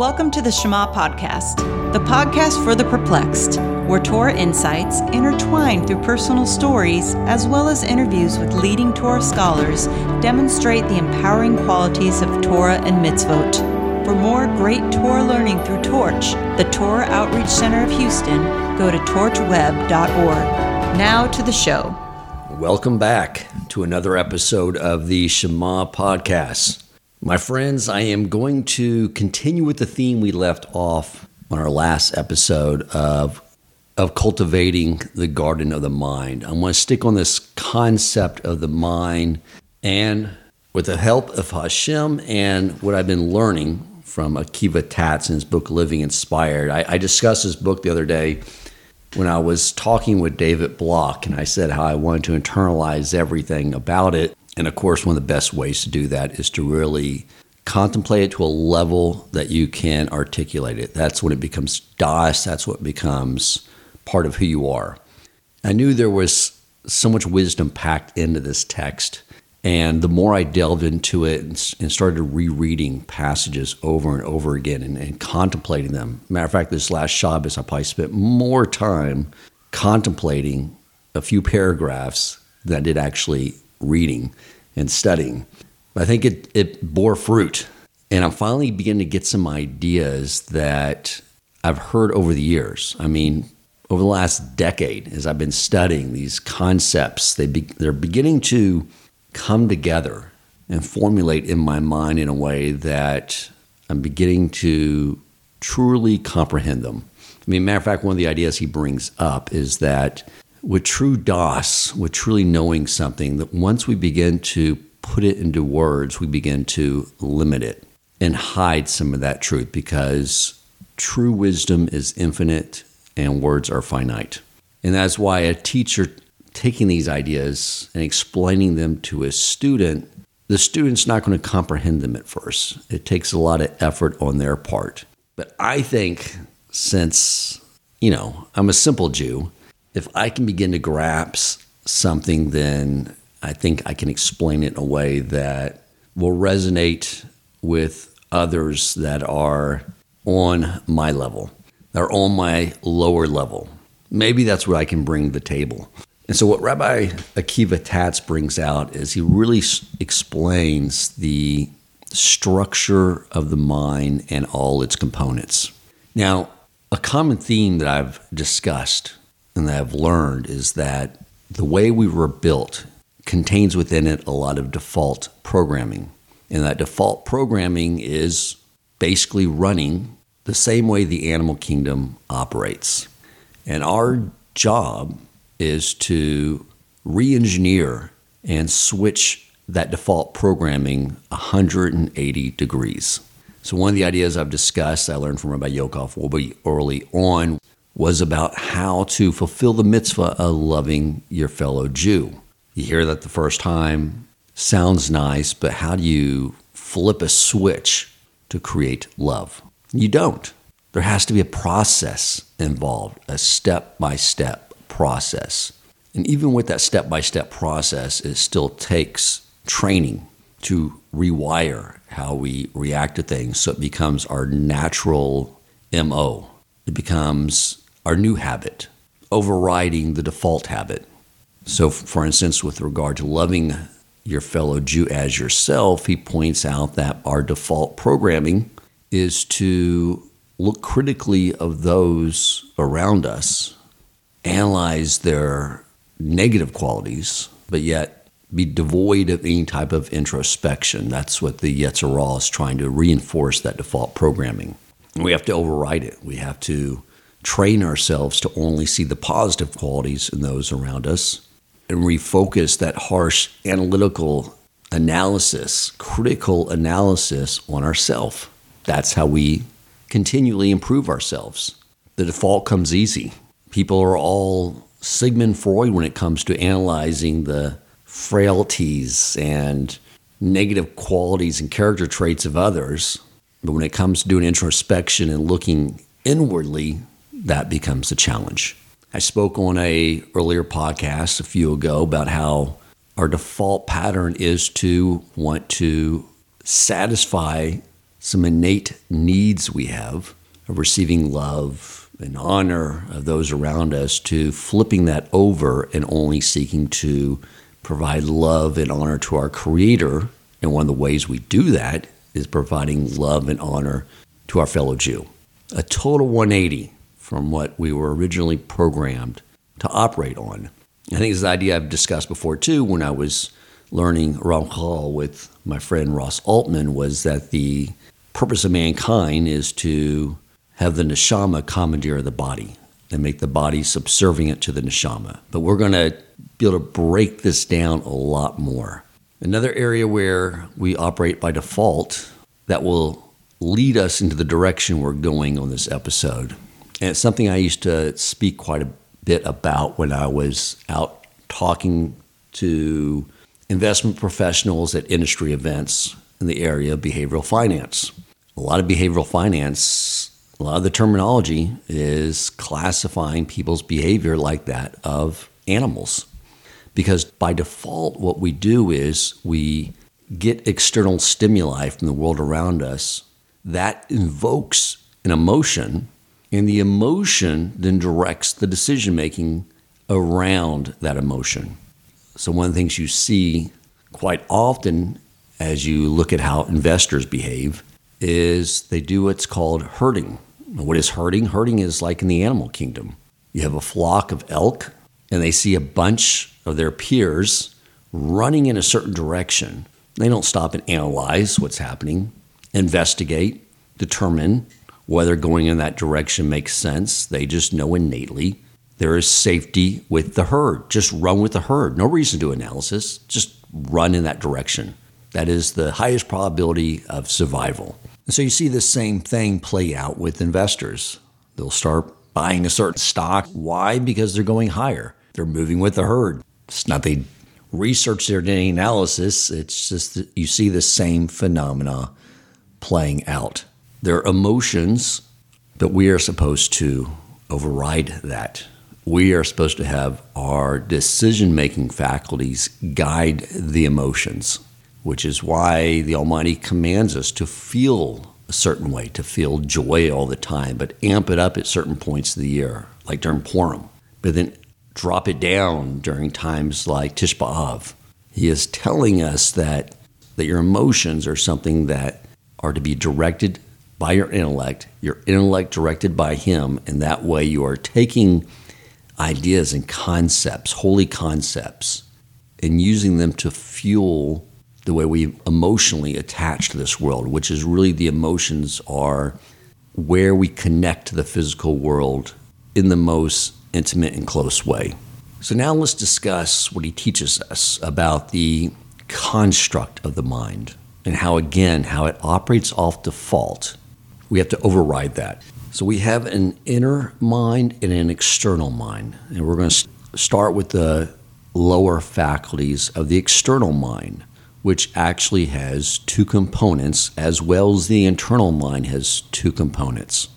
Welcome to the Shema Podcast, the podcast for the perplexed, where Torah insights, intertwined through personal stories as well as interviews with leading Torah scholars, demonstrate the empowering qualities of Torah and mitzvot. For more great Torah learning through Torch, the Torah Outreach Center of Houston, go to torchweb.org. Now to the show. Welcome back to another episode of the Shema Podcast. My friends, I am going to continue with the theme we left off on our last episode of, of cultivating the garden of the mind. I want to stick on this concept of the mind and with the help of Hashem and what I've been learning from Akiva Tatz in his book Living Inspired. I, I discussed this book the other day when I was talking with David Block, and I said how I wanted to internalize everything about it and of course, one of the best ways to do that is to really contemplate it to a level that you can articulate it. That's when it becomes das, that's what becomes part of who you are. I knew there was so much wisdom packed into this text. And the more I delved into it and, started rereading passages over and over again and, and, contemplating them. Matter of fact, this last Shabbos, I probably spent more time contemplating a few paragraphs than I did actually reading and studying. I think it, it bore fruit. And I'm finally beginning to get some ideas that I've heard over the years. I mean, over the last decade, as I've been studying these concepts, they be, they're beginning to come together and formulate in my mind in a way that I'm beginning to truly comprehend them. I mean, matter of fact, one of the ideas he brings up is that with true Daas, with truly knowing something, that once we begin to put it into words, we begin to limit it and hide some of that truth because true wisdom is infinite and words are finite. And that's why a teacher taking these ideas and explaining them to a student, the student's not going to comprehend them at first. It takes a lot of effort on their part. But I think since, you know, I'm a simple Jew, if I can begin to grasp something, then I think I can explain it in a way that will resonate with others that are on my level, that are on my lower level. Maybe that's what I can bring to the table. And so, what Rabbi Akiva Tatz brings out is he really explains the structure of the mind and all its components. Now, a common theme that I've discussed that I've learned is that the way we were built contains within it a lot of default programming. And that default programming is basically running the same way the animal kingdom operates. And our job is to re engineer and switch that default programming 180 degrees. So, one of the ideas I've discussed, I learned from Rabbi Yokov Wolbe early on, was about how to fulfill the mitzvah of loving your fellow Jew. You hear that the first time, sounds nice, but how do you flip a switch to create love? You don't. There has to be a process involved, a step by step process. And even with that step by step process, it still takes training to rewire how we react to things so it becomes our natural MO. It becomes our new habit, overriding the default habit. So, for instance, with regard to loving your fellow Jew as yourself, he points out that our default programming is to look critically of those around us, analyze their negative qualities, but yet be devoid of any type of introspection. That's what the Yetzer Hara is trying to reinforce that default programming. We have to override it. We have to train ourselves to only see the positive qualities in those around us and refocus that harsh analytical analysis, critical analysis on ourselves. That's how we continually improve ourselves. The default comes easy. People are all Sigmund Freud when it comes to analyzing the frailties and negative qualities and character traits of others. But when it comes to doing introspection and looking inwardly, that becomes a challenge. I spoke on a earlier podcast a few ago about how our default pattern is to want to satisfy some innate needs we have of receiving love and honor of those around us to flipping that over and only seeking to provide love and honor to our Creator. And one of the ways we do that is providing love and honor to our fellow Jew. A total 180 from what we were originally programmed to operate on. I think an idea I've discussed before too when I was learning Ramchal with my friend Ross Altman was that the purpose of mankind is to have the neshama commandeer the body and make the body subservient to the neshama. But we're going to be able to break this down a lot more. Another area where we operate by default that will lead us into the direction we're going on this episode. And it's something I used to speak quite a bit about when I was out talking to investment professionals at industry events in the area of behavioral finance. A lot of behavioral finance a lot of the terminology is classifying people's behavior like that of animals. Because by default, what we do is we get external stimuli from the world around us that invokes an emotion, and the emotion then directs the decision making around that emotion. So, one of the things you see quite often as you look at how investors behave is they do what's called herding. What is herding? Herding is like in the animal kingdom. You have a flock of elk, and they see a bunch of their peers running in a certain direction. They don't stop and analyze what's happening, investigate, determine whether going in that direction makes sense. They just know innately there is safety with the herd. Just run with the herd. No reason to analysis. Just run in that direction. That is the highest probability of survival. And so you see the same thing play out with investors. They'll start buying a certain stock. Why? Because they're going higher. They're moving with the herd. It's not they research their any analysis. It's just that you see the same phenomena playing out. Their emotions, but we are supposed to override that. We are supposed to have our decision making faculties guide the emotions which is why the Almighty commands us to feel a certain way, to feel joy all the time, but amp it up at certain points of the year, like during Purim, but then drop it down during times like Tisha B'Av. He is telling us that, that your emotions are something that are to be directed by your intellect, your intellect directed by Him, and that way you are taking ideas and concepts, holy concepts, and using them to fuel the way we emotionally attach to this world, which is really the emotions are where we connect to the physical world in the most intimate and close way. So now let's discuss what he teaches us about the construct of the mind and how, again, how it operates off default. We have to override that. So we have an inner mind and an external mind. And we're going to start with the lower faculties of the external mind which actually has two components, as well as the internal mind has two components.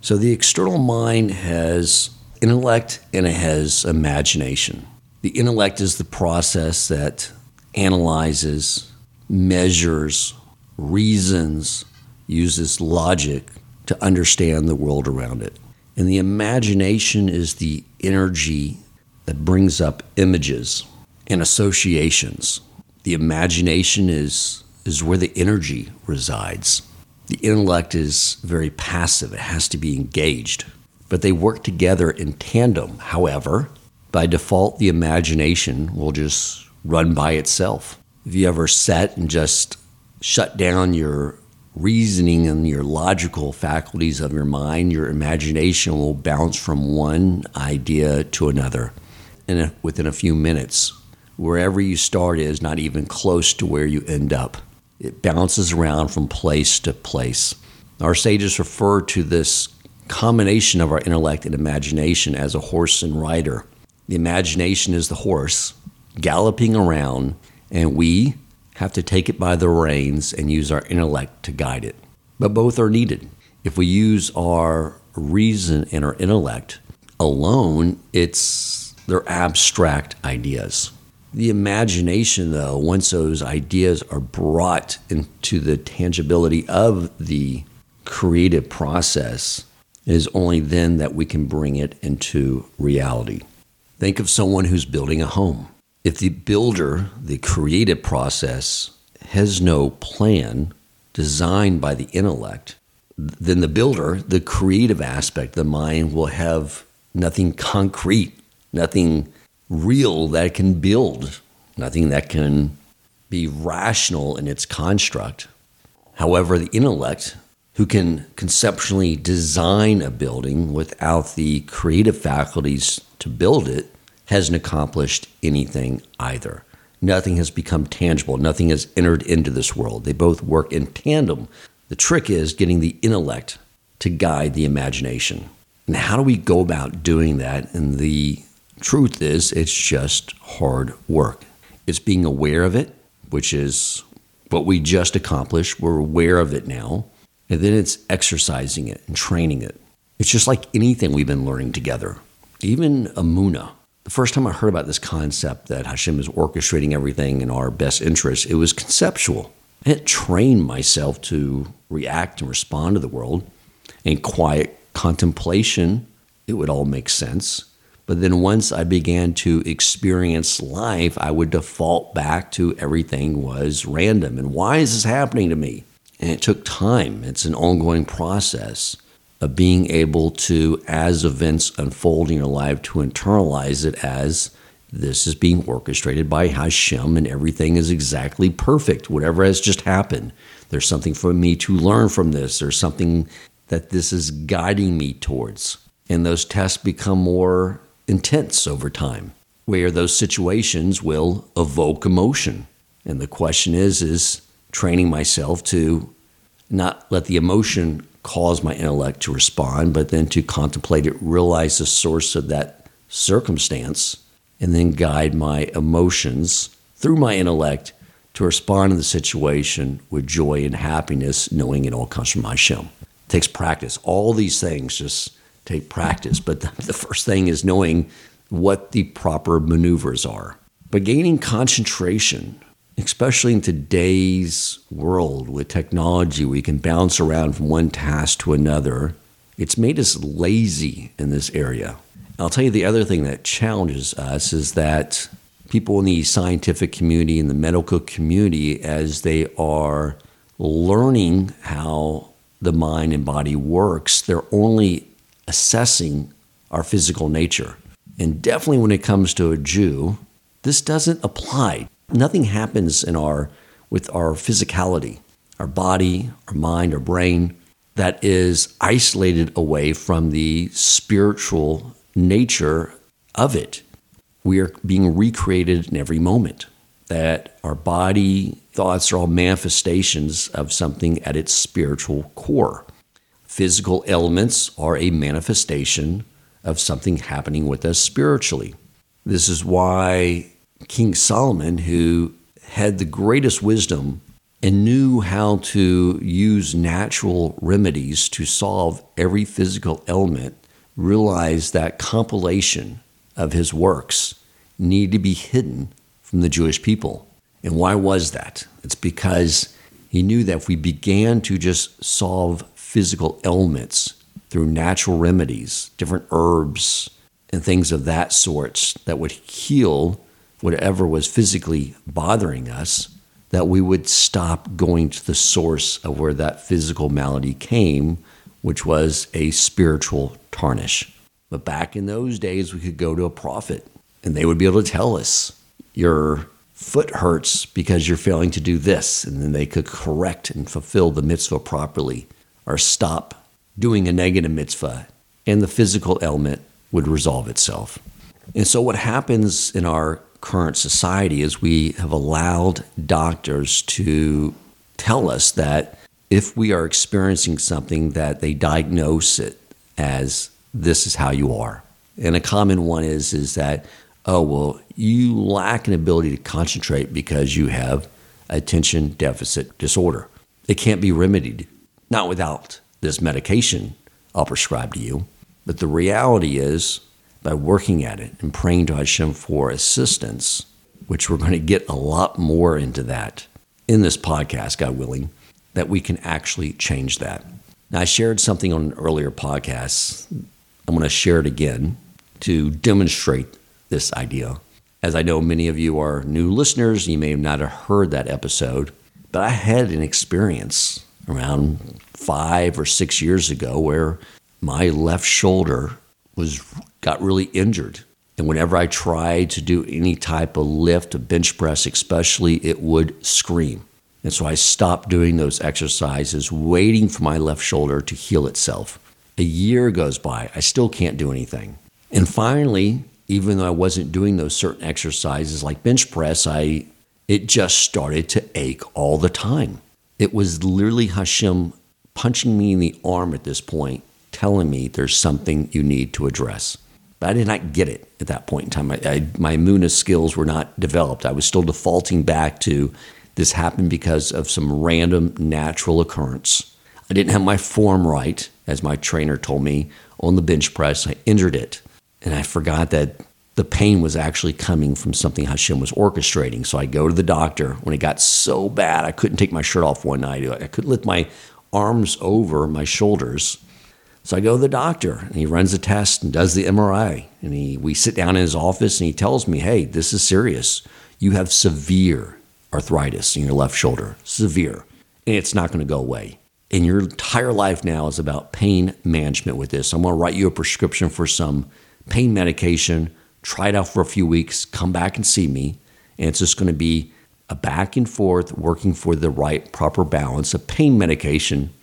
So the external mind has intellect and it has imagination. The intellect is the process that analyzes, measures, reasons, uses logic to understand the world around it. And the imagination is the energy that brings up images and associations the imagination is, is where the energy resides. The intellect is very passive, it has to be engaged. But they work together in tandem. However, by default, the imagination will just run by itself. If you ever sat and just shut down your reasoning and your logical faculties of your mind, your imagination will bounce from one idea to another and within a few minutes wherever you start is not even close to where you end up. It bounces around from place to place. Our sages refer to this combination of our intellect and imagination as a horse and rider. The imagination is the horse galloping around, and we have to take it by the reins and use our intellect to guide it. But both are needed. If we use our reason and our intellect alone, it's they're abstract ideas. The imagination, though, once those ideas are brought into the tangibility of the creative process, it is only then that we can bring it into reality. Think of someone who's building a home. If the builder, the creative process, has no plan designed by the intellect, then the builder, the creative aspect, the mind, will have nothing concrete, nothing real that can build, nothing that can be rational in its construct. However, the intellect, who can conceptually design a building without the creative faculties to build it, hasn't accomplished anything either. Nothing has become tangible. Nothing has entered into this world. They both work in tandem. The trick is getting the intellect to guide the imagination. And how do we go about doing that? And the truth is, it's just hard work. It's being aware of it, which is what we just accomplished. We're aware of it now. And then it's exercising it and training it. It's just like anything we've been learning together. Even Amuna. The first time I heard about this concept that Hashem is orchestrating everything in our best interest, it was conceptual. I had trained myself to react and respond to the world in quiet contemplation. It would all make sense. But then once I began to experience life, I would default back to everything was random. And why is this happening to me? And it took time. It's an ongoing process of being able to, as events unfold in your life, to internalize it as this is being orchestrated by Hashem and everything is exactly perfect. Whatever has just happened, there's something for me to learn from this. There's something that this is guiding me towards. And those tests become more intense over time, where those situations will evoke emotion. And the question is, is training myself to not let the emotion cause my intellect to respond, but then to contemplate it, realize the source of that circumstance, and then guide my emotions through my intellect to respond to the situation with joy and happiness, knowing it all comes from Hashem. It takes practice. All these things just take practice. But the first thing is knowing what the proper maneuvers are. But gaining concentration, especially in today's world with technology, we can bounce around from one task to another. It's made us lazy in this area. I'll tell you the other thing that challenges us is that people in the scientific community and the medical community, as they are learning how the mind and body works, they're only assessing our physical nature. And definitely when it comes to a Jew, this doesn't apply. Nothing happens in our with our physicality, our body, our mind, our brain that is isolated away from the spiritual nature of it. We are being recreated in every moment. That our body thoughts are all manifestations of something at its spiritual core. Physical elements are a manifestation of something happening with us spiritually. This is why King Solomon, who had the greatest wisdom and knew how to use natural remedies to solve every physical ailment, realized that compilation of his works needed to be hidden from the Jewish people. And why was that? It's because he knew that if we began to just solve physical ailments through natural remedies, different herbs, and things of that sort that would heal whatever was physically bothering us, that we would stop going to the source of where that physical malady came, which was a spiritual tarnish. But back in those days, we could go to a prophet and they would be able to tell us, Your foot hurts because you're failing to do this. And then they could correct and fulfill the mitzvah properly or stop doing a negative mitzvah, and the physical ailment would resolve itself. And so, what happens in our current society is we have allowed doctors to tell us that if we are experiencing something, that they diagnose it as this is how you are. And a common one is is that oh well, you lack an ability to concentrate because you have attention deficit disorder. It can't be remedied not without this medication I'll prescribe to you. But the reality is, by working at it and praying to Hashem for assistance, which we're going to get a lot more into that in this podcast, God willing, that we can actually change that. Now, I shared something on an earlier podcast. I'm going to share it again to demonstrate this idea. As I know many of you are new listeners, you may not have heard that episode, but I had an experience around five or six years ago where my left shoulder was got really injured. And whenever I tried to do any type of lift, a bench press especially, it would scream. And so I stopped doing those exercises, waiting for my left shoulder to heal itself. A year goes by, I still can't do anything. And finally, even though I wasn't doing those certain exercises like bench press, I it just started to ache all the time. It was literally Hashem punching me in the arm at this point, telling me there's something you need to address. But I did not get it at that point in time. I, I, my Muna skills were not developed. I was still defaulting back to this happened because of some random natural occurrence. I didn't have my form right, as my trainer told me, on the bench press. I injured it. And I forgot that the pain was actually coming from something Hashem was orchestrating. So I go to the doctor when it got so bad I couldn't take my shirt off one night. I couldn't lift my arms over my shoulders. So I go to the doctor and he runs a test and does the MRI. And he, we sit down in his office and he tells me, hey, this is serious. You have severe arthritis in your left shoulder, severe, and it's not going to go away. And your entire life now is about pain management with this. I'm going to write you a prescription for some pain medication, try it out for a few weeks, come back and see me. And it's just going to be a back and forth working for the right, proper balance of pain medication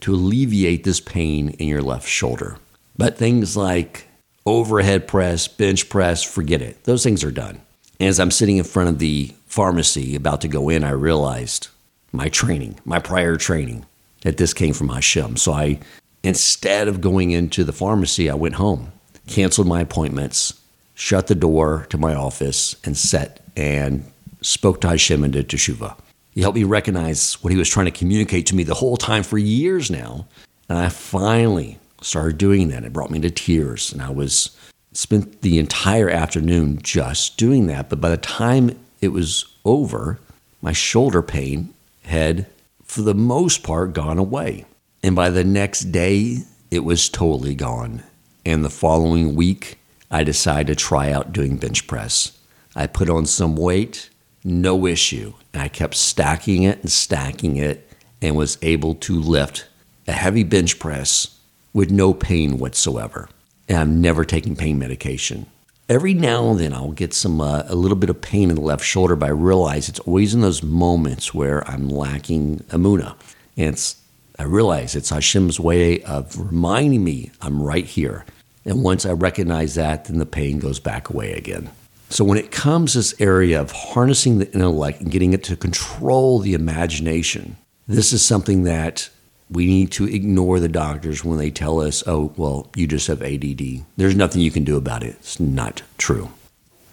to alleviate this pain in your left shoulder. But things like overhead press, bench press, forget it. Those things are done. And as I'm sitting in front of the pharmacy about to go in, I realized my training, my prior training, that this came from Hashem. So I, instead of going into the pharmacy, I went home, canceled my appointments, shut the door to my office, and sat and spoke to Hashem and did teshuvah. He helped me recognize what he was trying to communicate to me the whole time for years now. And I finally started doing that. It brought me to tears. And I was spent the entire afternoon just doing that. But by the time it was over, my shoulder pain had, for the most part, gone away. And by the next day, it was totally gone. And the following week, I decided to try out doing bench press. I put on some weight, no issue. And I kept stacking it and stacking it and was able to lift a heavy bench press with no pain whatsoever. And I'm never taking pain medication every now and then I'll get some uh, a little bit of pain in the left shoulder, but I realize it's always in those moments where I'm lacking amuna. And it's I realize it's Hashem's way of reminding me I'm right here. And once I recognize that, then the pain goes back away again. So when it comes this area of harnessing the intellect and getting it to control the imagination, this is something that we need to ignore the doctors when they tell us, oh, well, you just have ADD. There's nothing you can do about it. It's not true.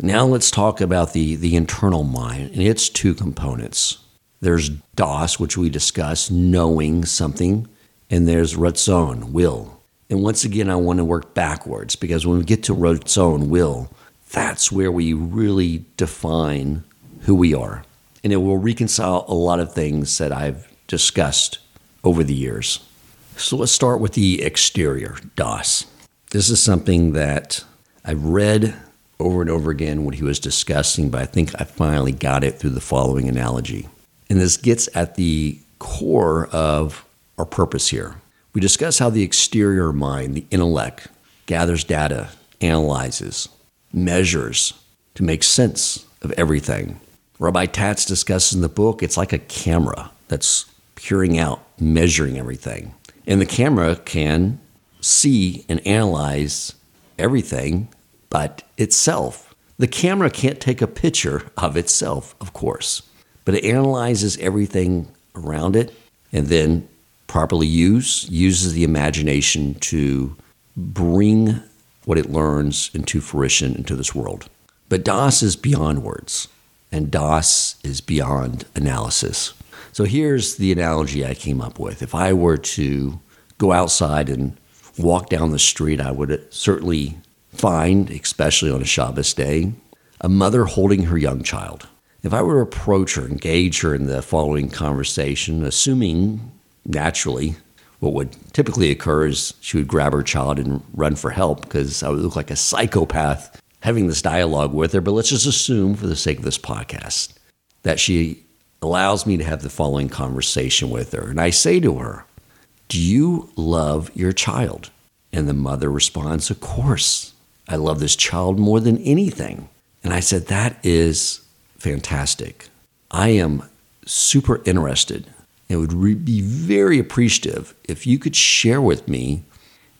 Now let's talk about the, the internal mind and its two components. There's Daas, which we discuss, knowing something, and there's Ratzon, will. And once again, I want to work backwards because when we get to Ratzon, will, that's where we really define who we are. And it will reconcile a lot of things that I've discussed over the years. So let's start with the exterior, Daas. This is something that I've read over and over again what he was discussing, but I think I finally got it through the following analogy. And this gets at the core of our purpose here. We discuss how the exterior mind, the intellect, gathers data, analyzes, measures to make sense of everything. Rabbi Tatz discusses in the book it's like a camera that's peering out, measuring everything. And the camera can see and analyze everything but itself. The camera can't take a picture of itself, of course, but it analyzes everything around it and then properly use uses the imagination to bring what it learns into fruition into this world. But Daas is beyond words, and Daas is beyond analysis. So here's the analogy I came up with. If I were to go outside and walk down the street, I would certainly find, especially on a Shabbos day, a mother holding her young child. If I were to approach her, engage her in the following conversation, assuming naturally what would typically occur is she would grab her child and run for help because I would look like a psychopath having this dialogue with her. But let's just assume, for the sake of this podcast, that she allows me to have the following conversation with her. And I say to her, Do you love your child? And the mother responds, Of course. I love this child more than anything. And I said, That is fantastic. I am super interested and would re- be very appreciative if you could share with me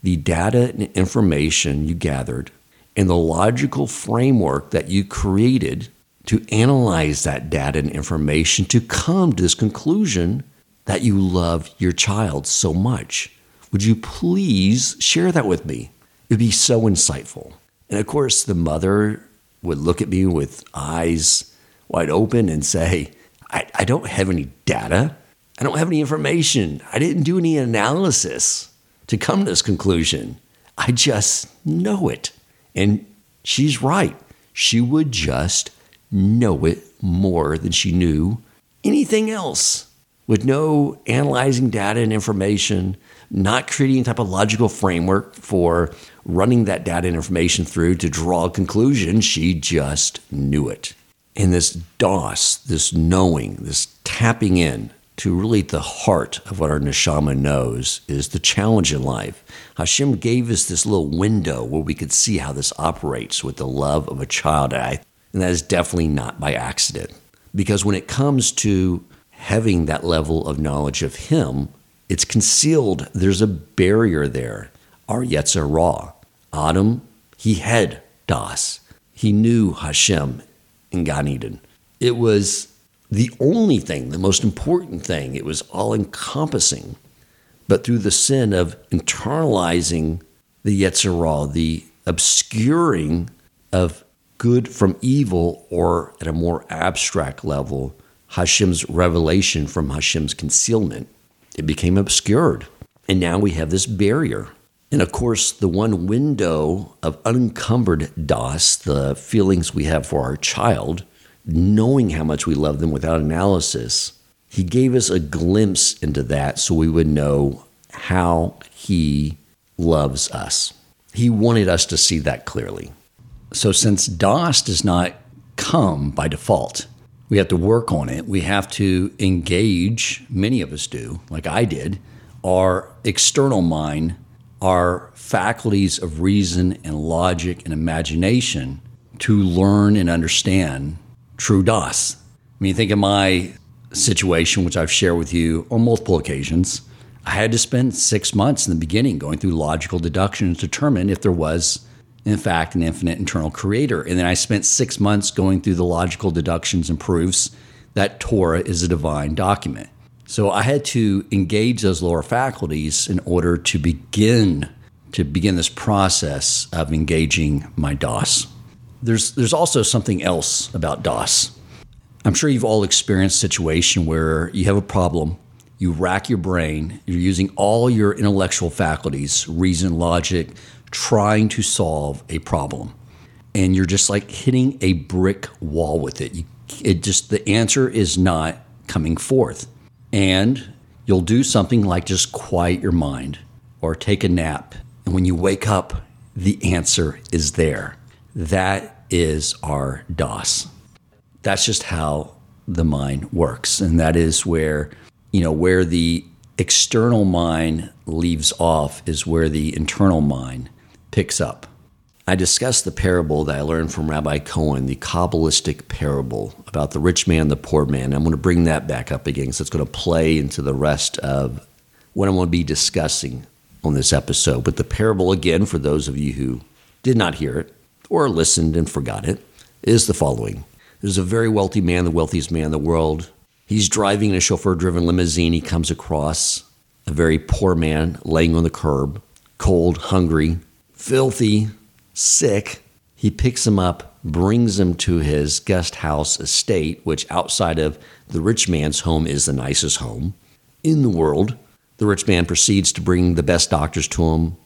the data and information you gathered and the logical framework that you created to analyze that data and information to come to this conclusion that you love your child so much. Would you please share that with me? It'd be so insightful. And of course, the mother would look at me with eyes wide open and say, I, I don't have any data. I don't have any information. I didn't do any analysis to come to this conclusion. I just know it. And she's right. She would just know it more than she knew anything else. With no analyzing data and information, not creating a type of logical framework for running that data and information through to draw a conclusion, she just knew it. And this Daas, this knowing, this tapping in to really the heart of what our neshama knows is the challenge in life. Hashem gave us this little window where we could see how this operates with the love of a child. And that is definitely not by accident. Because when it comes to having that level of knowledge of Him, it's concealed. There's a barrier there. Our Yetzer Ra. Adam, he had Das. He knew Hashem in Gan Eden. It was the only thing, the most important thing. It was all encompassing. But through the sin of internalizing the Yetzer Ra, the obscuring of good from evil, or at a more abstract level, Hashem's revelation from Hashem's concealment, it became obscured. And now we have this barrier. And of course, the one window of unencumbered das, the feelings we have for our child, knowing how much we love them without analysis, he gave us a glimpse into that so we would know how he loves us. He wanted us to see that clearly. So, since Daas does not come by default, we have to work on it. We have to engage, many of us do, like I did, our external mind, our faculties of reason and logic and imagination to learn and understand true Daas. I mean, think of my situation, which I've shared with you on multiple occasions. I had to spend six months in the beginning going through logical deduction to determine if there was, in fact, an infinite internal creator. And then I spent six months going through the logical deductions and proofs that Torah is a divine document. So I had to engage those lower faculties in order to begin to begin this process of engaging my Daas. There's, there's also something else about Daas. I'm sure you've all experienced a situation where you have a problem, you rack your brain, you're using all your intellectual faculties, reason, logic, trying to solve a problem. And you're just like hitting a brick wall with it. You, it just, the answer is not coming forth. And you'll do something like just quiet your mind or take a nap. And when you wake up, the answer is there. That is our Daas. That's just how the mind works. And that is where, you know, where the external mind leaves off is where the internal mind picks up. I discussed the parable that I learned from Rabbi Cohen, the Kabbalistic parable about the rich man, the poor man. I'm going to bring that back up again, so it's going to play into the rest of what I'm going to be discussing on this episode. But the parable, again, for those of you who did not hear it, or listened and forgot it, is the following. There's a very wealthy man, the wealthiest man in the world. He's driving in a chauffeur driven limousine. He comes across a very poor man laying on the curb, cold, hungry, filthy, sick. He picks him up, brings him to his guest house estate, which outside of the rich man's home is the nicest home in the world. The rich man proceeds to bring the best doctors to him,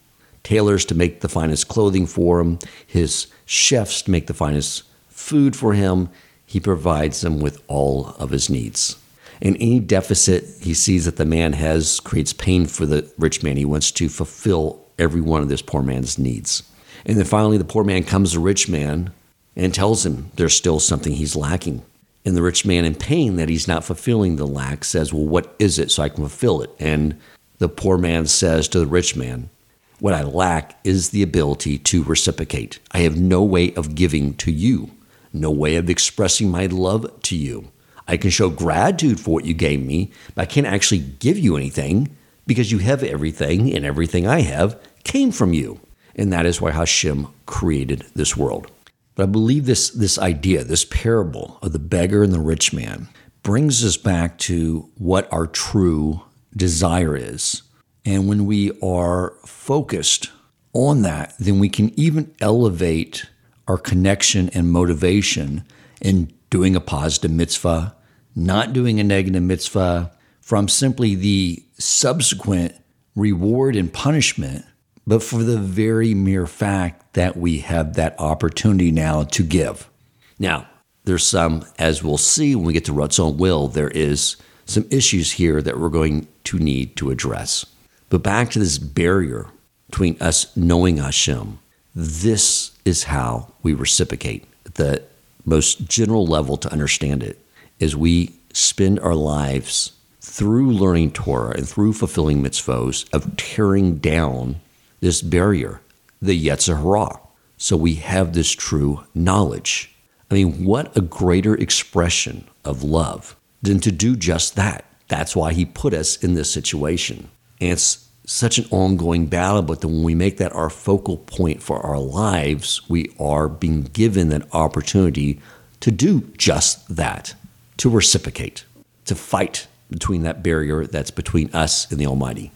tailors to make the finest clothing for him, his chefs to make the finest food for him, he provides them with all of his needs. And any deficit he sees that the man has creates pain for the rich man. He wants to fulfill every one of this poor man's needs. And then finally, the poor man comes to the rich man and tells him there's still something he's lacking. And the rich man, in pain that he's not fulfilling the lack, says, Well, what is it so I can fulfill it? And the poor man says to the rich man, What I lack is the ability to reciprocate. I have no way of giving to you, no way of expressing my love to you. I can show gratitude for what you gave me, but I can't actually give you anything because you have everything, and everything I have came from you. And that is why Hashem created this world. But I believe this, this idea, this parable of the beggar and the rich man, brings us back to what our true desire is. And when we are focused on that, then we can even elevate our connection and motivation in doing a positive mitzvah, not doing a negative mitzvah, from simply the subsequent reward and punishment, but for the very mere fact that we have that opportunity now to give. Now, there's some, as we'll see when we get to Ratzon Will, there is some issues here that we're going to need to address. But back to this barrier between us knowing Hashem, this is how we reciprocate. The most general level to understand it is we spend our lives through learning Torah and through fulfilling mitzvos of tearing down this barrier, the Yetzer Hara. So we have this true knowledge. I mean, what a greater expression of love than to do just that. That's why he put us in this situation. And it's such an ongoing battle, but when we make that our focal point for our lives, we are being given that opportunity to do just that, to reciprocate, to fight between that barrier that's between us and the Almighty.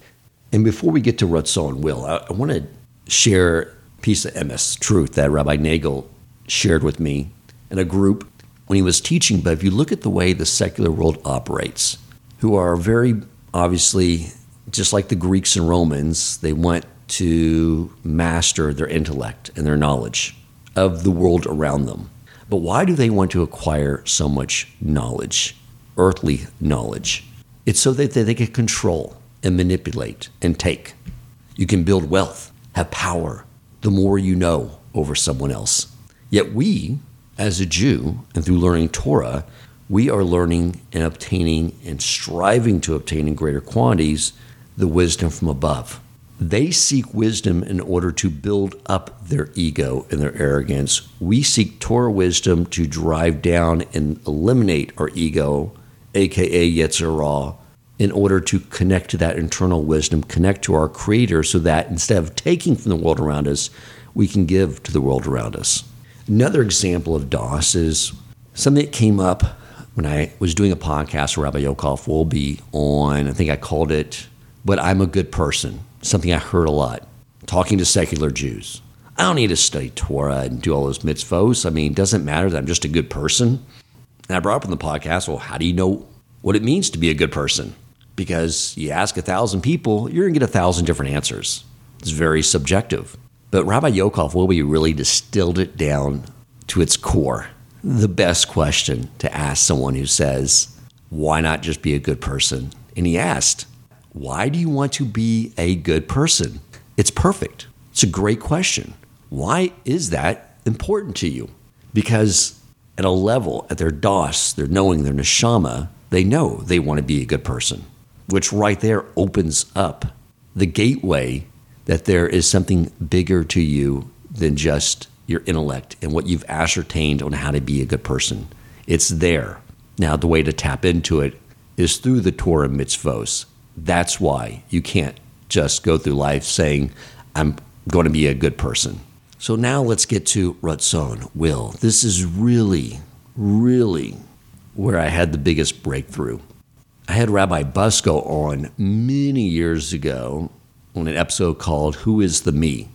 And before we get to Ratzon Will, I, I want to share a piece of emes truth that Rabbi Nagel shared with me in a group when he was teaching. But if you look at the way the secular world operates, who are very obviously just like the Greeks and Romans, they want to master their intellect and their knowledge of the world around them. But why do they want to acquire so much knowledge, earthly knowledge? It's so that they can control and manipulate and take. You can build wealth, have power, the more you know over someone else. Yet we, as a Jew, and through learning Torah, we are learning and obtaining and striving to obtain in greater quantities the wisdom from above. They seek wisdom in order to build up their ego and their arrogance. We seek Torah wisdom to drive down and eliminate our ego, aka Yetzer Hara, in order to connect to that internal wisdom, connect to our Creator, so that instead of taking from the world around us, we can give to the world around us. Another example of Daas is something that came up when I was doing a podcast with Rabbi Yokov Wolbe on, I think I called it, But I'm a Good Person, something I heard a lot, talking to secular Jews. I don't need to study Torah and do all those mitzvos. I mean, it doesn't matter that I'm just a good person. And I brought up in the podcast, well, how do you know what it means to be a good person? Because you ask a thousand people, you're going to get a thousand different answers. It's very subjective. But Rabbi Yokov Wolbe really distilled it down to its core. The best question to ask someone who says, Why not just be a good person? And he asked, Why do you want to be a good person? It's perfect. It's a great question. Why is that important to you? Because at a level, at their Daas, their knowing, their neshama, they know they want to be a good person, which right there opens up the gateway that there is something bigger to you than just your intellect and what you've ascertained on how to be a good person. It's there. Now, the way to tap into it is through the Torah mitzvos. That's why you can't just go through life saying, I'm going to be a good person. So now let's get to Ratzon, will. This is really, really where I had the biggest breakthrough. I had Rabbi Busko on many years ago on an episode called Who is the Me?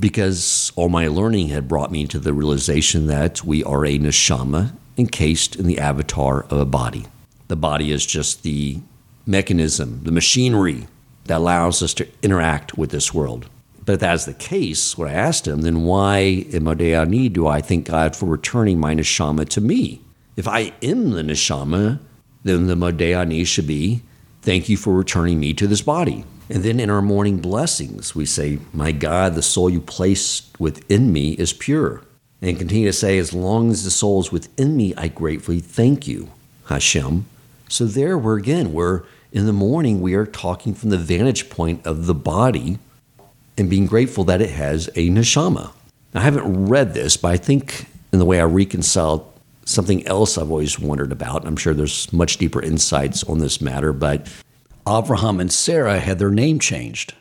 Because all my learning had brought me to the realization that we are a neshama encased in the avatar of a body. The body is just the mechanism, the machinery that allows us to interact with this world. But if that's the case, what I asked him, then why in Modeh Ani do I thank God for returning my neshama to me? If I am the neshama, then the Modeh Ani should be, thank you for returning me to this body. And then in our morning blessings, we say, My God, the soul you placed within me is pure. And continue to say, As long as the soul is within me, I gratefully thank you, Hashem. So there we're again, we're in the morning, we are talking from the vantage point of the body and being grateful that it has a neshama. Now, I haven't read this, but I think in the way I reconciled something else I've always wondered about, I'm sure there's much deeper insights on this matter, but Avraham and Sarah had their name changed.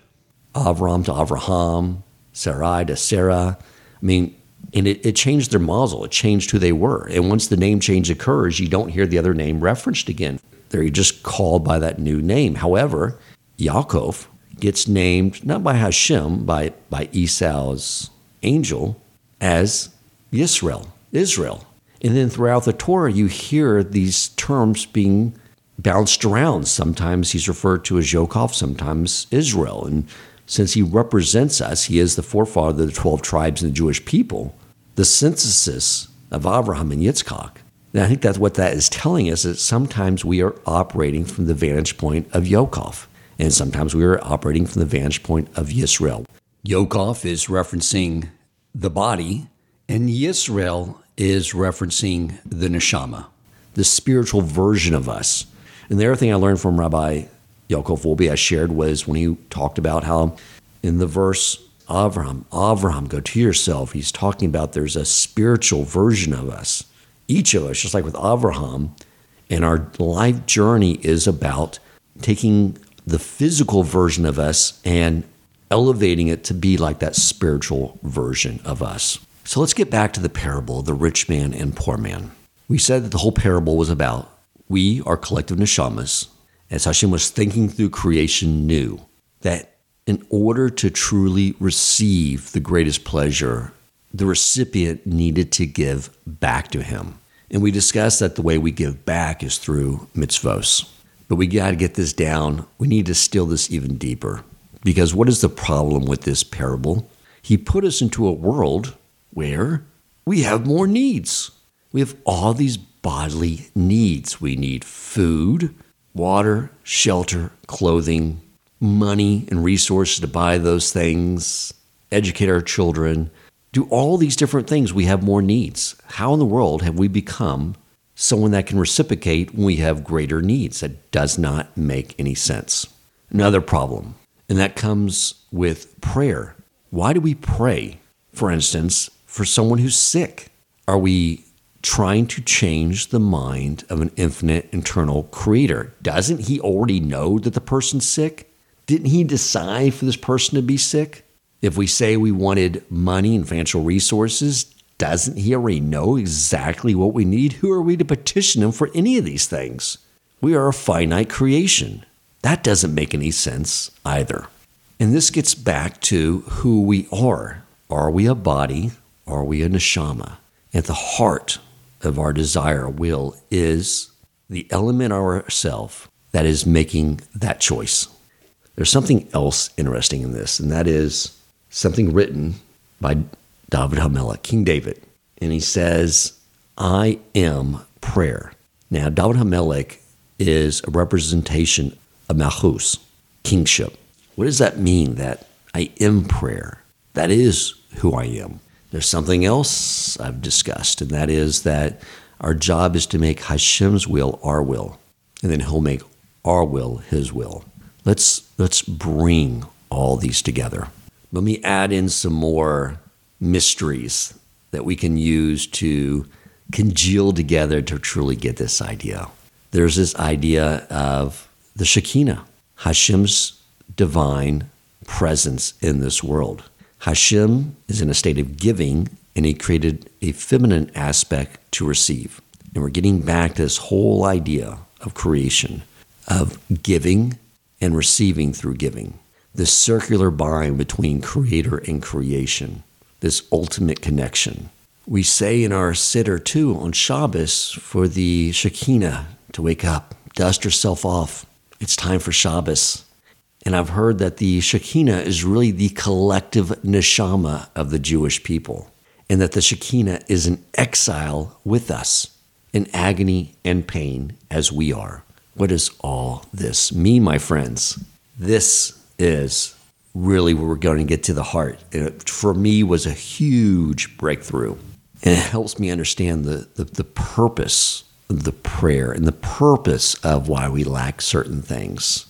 Avram to Avraham, Sarai to Sarah. I mean, and it, it changed their mazal. It changed who they were. And once the name change occurs, you don't hear the other name referenced again. They're just called by that new name. However, Yaakov gets named not by Hashem, by, by Esau's angel, as Yisrael, Israel. And then throughout the Torah, you hear these terms being bounced around. Sometimes he's referred to as Yaakov, sometimes Israel. And since he represents us, he is the forefather of the 12 tribes and the Jewish people, the synthesis of Abraham and Yitzchak. And I think that's what that is telling us that sometimes we are operating from the vantage point of Yaakov, and sometimes we are operating from the vantage point of Yisrael. Yaakov is referencing the body, and Yisrael is referencing the neshama, the spiritual version of us. And the other thing I learned from Rabbi Yaakov Wolbe I shared was when he talked about how in the verse Avraham, Avraham, go to yourself. He's talking about there's a spiritual version of us. Each of us, just like with Avraham, and our life journey is about taking the physical version of us and elevating it to be like that spiritual version of us. So let's get back to the parable, the rich man and poor man. We said that the whole parable was about we, our collective neshamas, as Hashem was thinking through creation, knew that in order to truly receive the greatest pleasure, the recipient needed to give back to him. And we discussed that the way we give back is through mitzvos. But we got to get this down. We need to still this even deeper. Because what is the problem with this parable? He put us into a world where we have more needs. We have all these bodily needs. We need food, water, shelter, clothing, money, and resources to buy those things, educate our children, do all these different things. We have more needs. How in the world have we become someone that can reciprocate when we have greater needs? That does not make any sense. Another problem, and that comes with prayer. Why do we pray, for instance, for someone who's sick? Are we trying to change the mind of an infinite internal creator. Doesn't he already know that the person's sick? Didn't he decide for this person to be sick? If we say we wanted money and financial resources, doesn't he already know exactly what we need? Who are we to petition him for any of these things? We are a finite creation. That doesn't make any sense either. And this gets back to who we are. Are we a body? Are we a neshama? At the heart of our desire, will, is the element ourself that is making that choice. There's something else interesting in this, and that is something written by David Hamelech, King David. And he says, I am prayer. Now, David Hamelech is a representation of Malchus, kingship. What does that mean that I am prayer? That is who I am. There's something else I've discussed, and that is that our job is to make Hashem's will our will, and then He'll make our will His will. Let's let's bring all these together. Let me add in some more mysteries that we can use to congeal together to truly get this idea. There's this idea of the Shekinah, Hashem's divine presence in this world. Hashem is in a state of giving, and he created a feminine aspect to receive. And we're getting back to this whole idea of creation, of giving and receiving through giving. This circular bind between creator and creation, this ultimate connection. We say in our siddur too on Shabbos for the Shekinah to wake up, dust herself off. It's time for Shabbos. And I've heard that the Shekinah is really the collective neshama of the Jewish people, and that the Shekinah is in exile with us, in agony and pain as we are. What does all this mean, my friends? This is really where we're going to get to the heart. It, for me, was a huge breakthrough. And it helps me understand the, the, the purpose of the prayer and the purpose of why we lack certain things.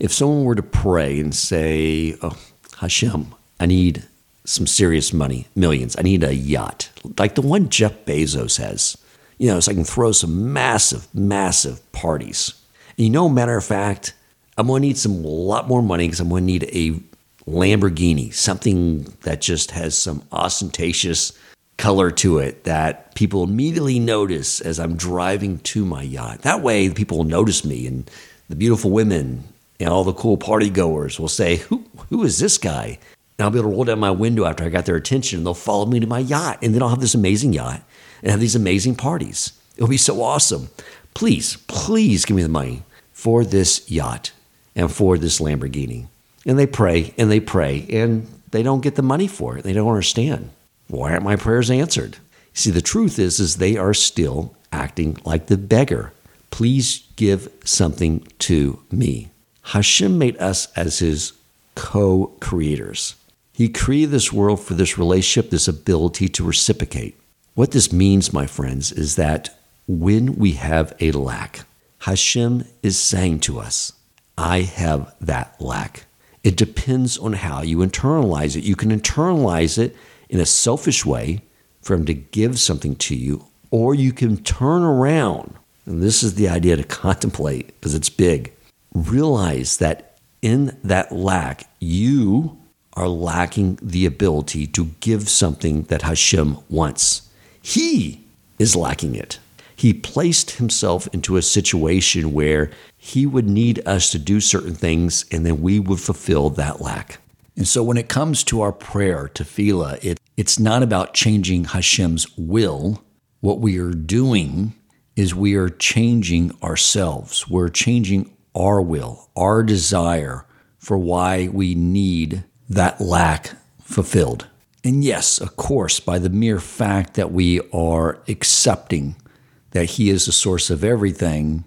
If someone were to pray and say, oh, Hashem, I need some serious money, millions, I need a yacht, like the one Jeff Bezos has, you know, so I can throw some massive, massive parties. And you know, matter of fact, I'm going to need some a lot more money because I'm going to need a Lamborghini, something that just has some ostentatious color to it that people immediately notice as I'm driving to my yacht. That way, people will notice me, and the beautiful women and all the cool party goers will say, "Who who is this guy?" And I'll be able to roll down my window after I got their attention, and they'll follow me to my yacht, and then I'll have this amazing yacht and have these amazing parties. It'll be so awesome. Please, please give me the money for this yacht and for this Lamborghini. And they pray and they pray, and they don't get the money for it. They don't understand. Why aren't my prayers answered? See, the truth is, is they are still acting like the beggar. Please give something to me. Hashem made us as his co creators. He created this world for this relationship, this ability to reciprocate. What this means, my friends, is that when we have a lack, Hashem is saying to us, I have that lack. It depends on how you internalize it. You can internalize it in a selfish way for him to give something to you, or you can turn around. And this is the idea to contemplate because it's big. Realize that in that lack, you are lacking the ability to give something that Hashem wants. He is lacking it. He placed himself into a situation where he would need us to do certain things and then we would fulfill that lack. And so when it comes to our prayer, tefillah, it, it's not about changing Hashem's will. What we are doing is we are changing ourselves. We're changing our will, our desire for why we need that lack fulfilled. And yes, of course, by the mere fact that we are accepting that He is the source of everything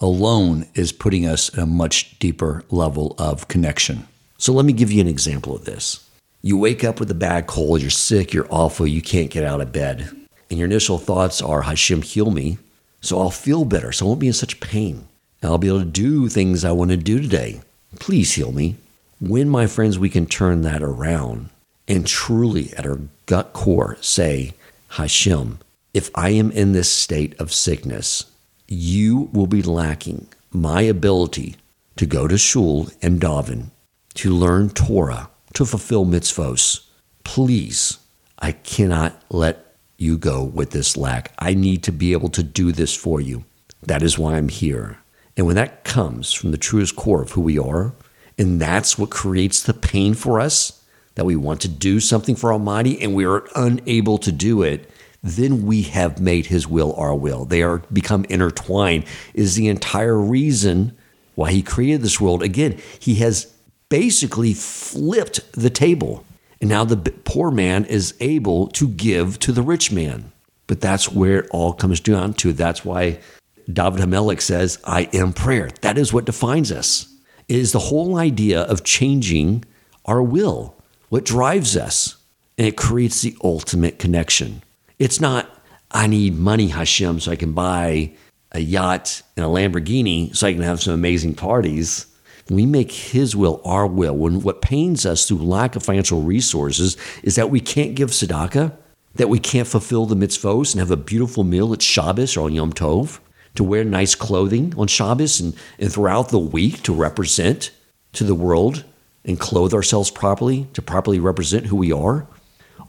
alone is putting us at a much deeper level of connection. So let me give you an example of this. You wake up with a bad cold, you're sick, you're awful, you can't get out of bed. And your initial thoughts are, Hashem, heal me, so I'll feel better, so I won't be in such pain. And I'll be able to do things I want to do today. Please heal me. When, my friends, we can turn that around and truly at our gut core say, Hashem, if I am in this state of sickness, you will be lacking my ability to go to shul and daven to learn Torah, to fulfill mitzvos. Please, I cannot let you go with this lack. I need to be able to do this for you. That is why I'm here. And when that comes from the truest core of who we are, and that's what creates the pain for us, that we want to do something for Almighty and we are unable to do it, then we have made His will our will. They are become intertwined. Is the entire reason why He created this world. Again, He has basically flipped the table. And now the poor man is able to give to the rich man. But that's where it all comes down to. That's why David Hamelech says, I am prayer. That is what defines us. It is the whole idea of changing our will, what drives us. And it creates the ultimate connection. It's not, I need money, Hashem, so I can buy a yacht and a Lamborghini so I can have some amazing parties we make His will our will, when what pains us through lack of financial resources is that we can't give tzedakah, that we can't fulfill the mitzvos and have a beautiful meal at Shabbos or on Yom Tov, to wear nice clothing on Shabbos and, and throughout the week to represent to the world and clothe ourselves properly, to properly represent who we are.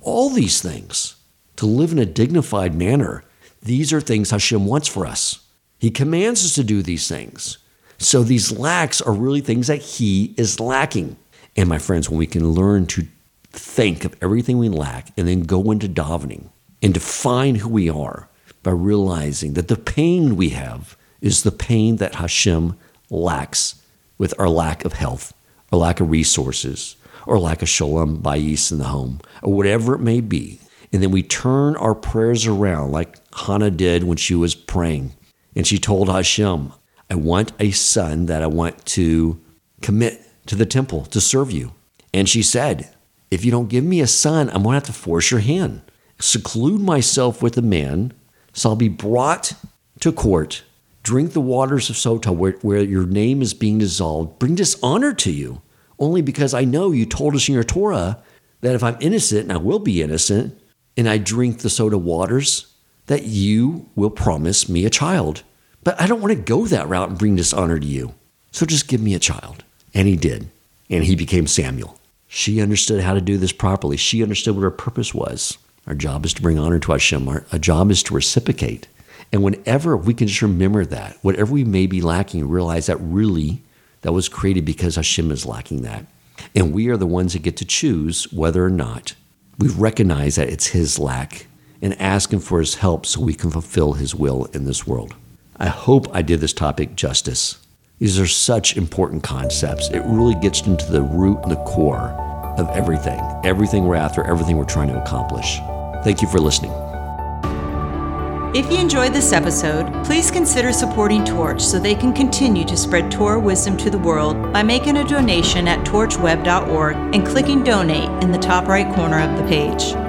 All these things, to live in a dignified manner, these are things Hashem wants for us. He commands us to do these things. So these lacks are really things that he is lacking. And my friends, when we can learn to think of everything we lack and then go into davening and define who we are by realizing that the pain we have is the pain that Hashem lacks with our lack of health. Or lack of resources, or lack of shalom bayis in the home, or whatever it may be. And then we turn our prayers around like Hannah did when she was praying. And she told Hashem, I want a son that I want to commit to the temple to serve you. And she said, If you don't give me a son, I'm going to have to force your hand, seclude myself with a man, so I'll be brought to court, drink the waters of Sota where, where your name is being dissolved, bring dishonor to you, only because I know you told us in your Torah that if I'm innocent, and I will be innocent, and I drink the Sota waters, that you will promise me a child. But I don't want to go that route and bring dishonor to you. So just give me a child. And he did. And he became Samuel. She understood how to do this properly. She understood what her purpose was. Our job is to bring honor to Hashem. Our, our job is to reciprocate. And whenever we can just remember that, whatever we may be lacking, realize that really that was created because Hashem is lacking that. And we are the ones that get to choose whether or not we recognize that it's His lack and ask Him for His help so we can fulfill His will in this world. I hope I did this topic justice. These are such important concepts. It really gets into the root and the core of everything, everything we're after, everything we're trying to accomplish. Thank you for listening. If you enjoyed this episode, please consider supporting Torch so they can continue to spread Torah wisdom to the world by making a donation at torchweb.org and clicking donate in the top right corner of the page.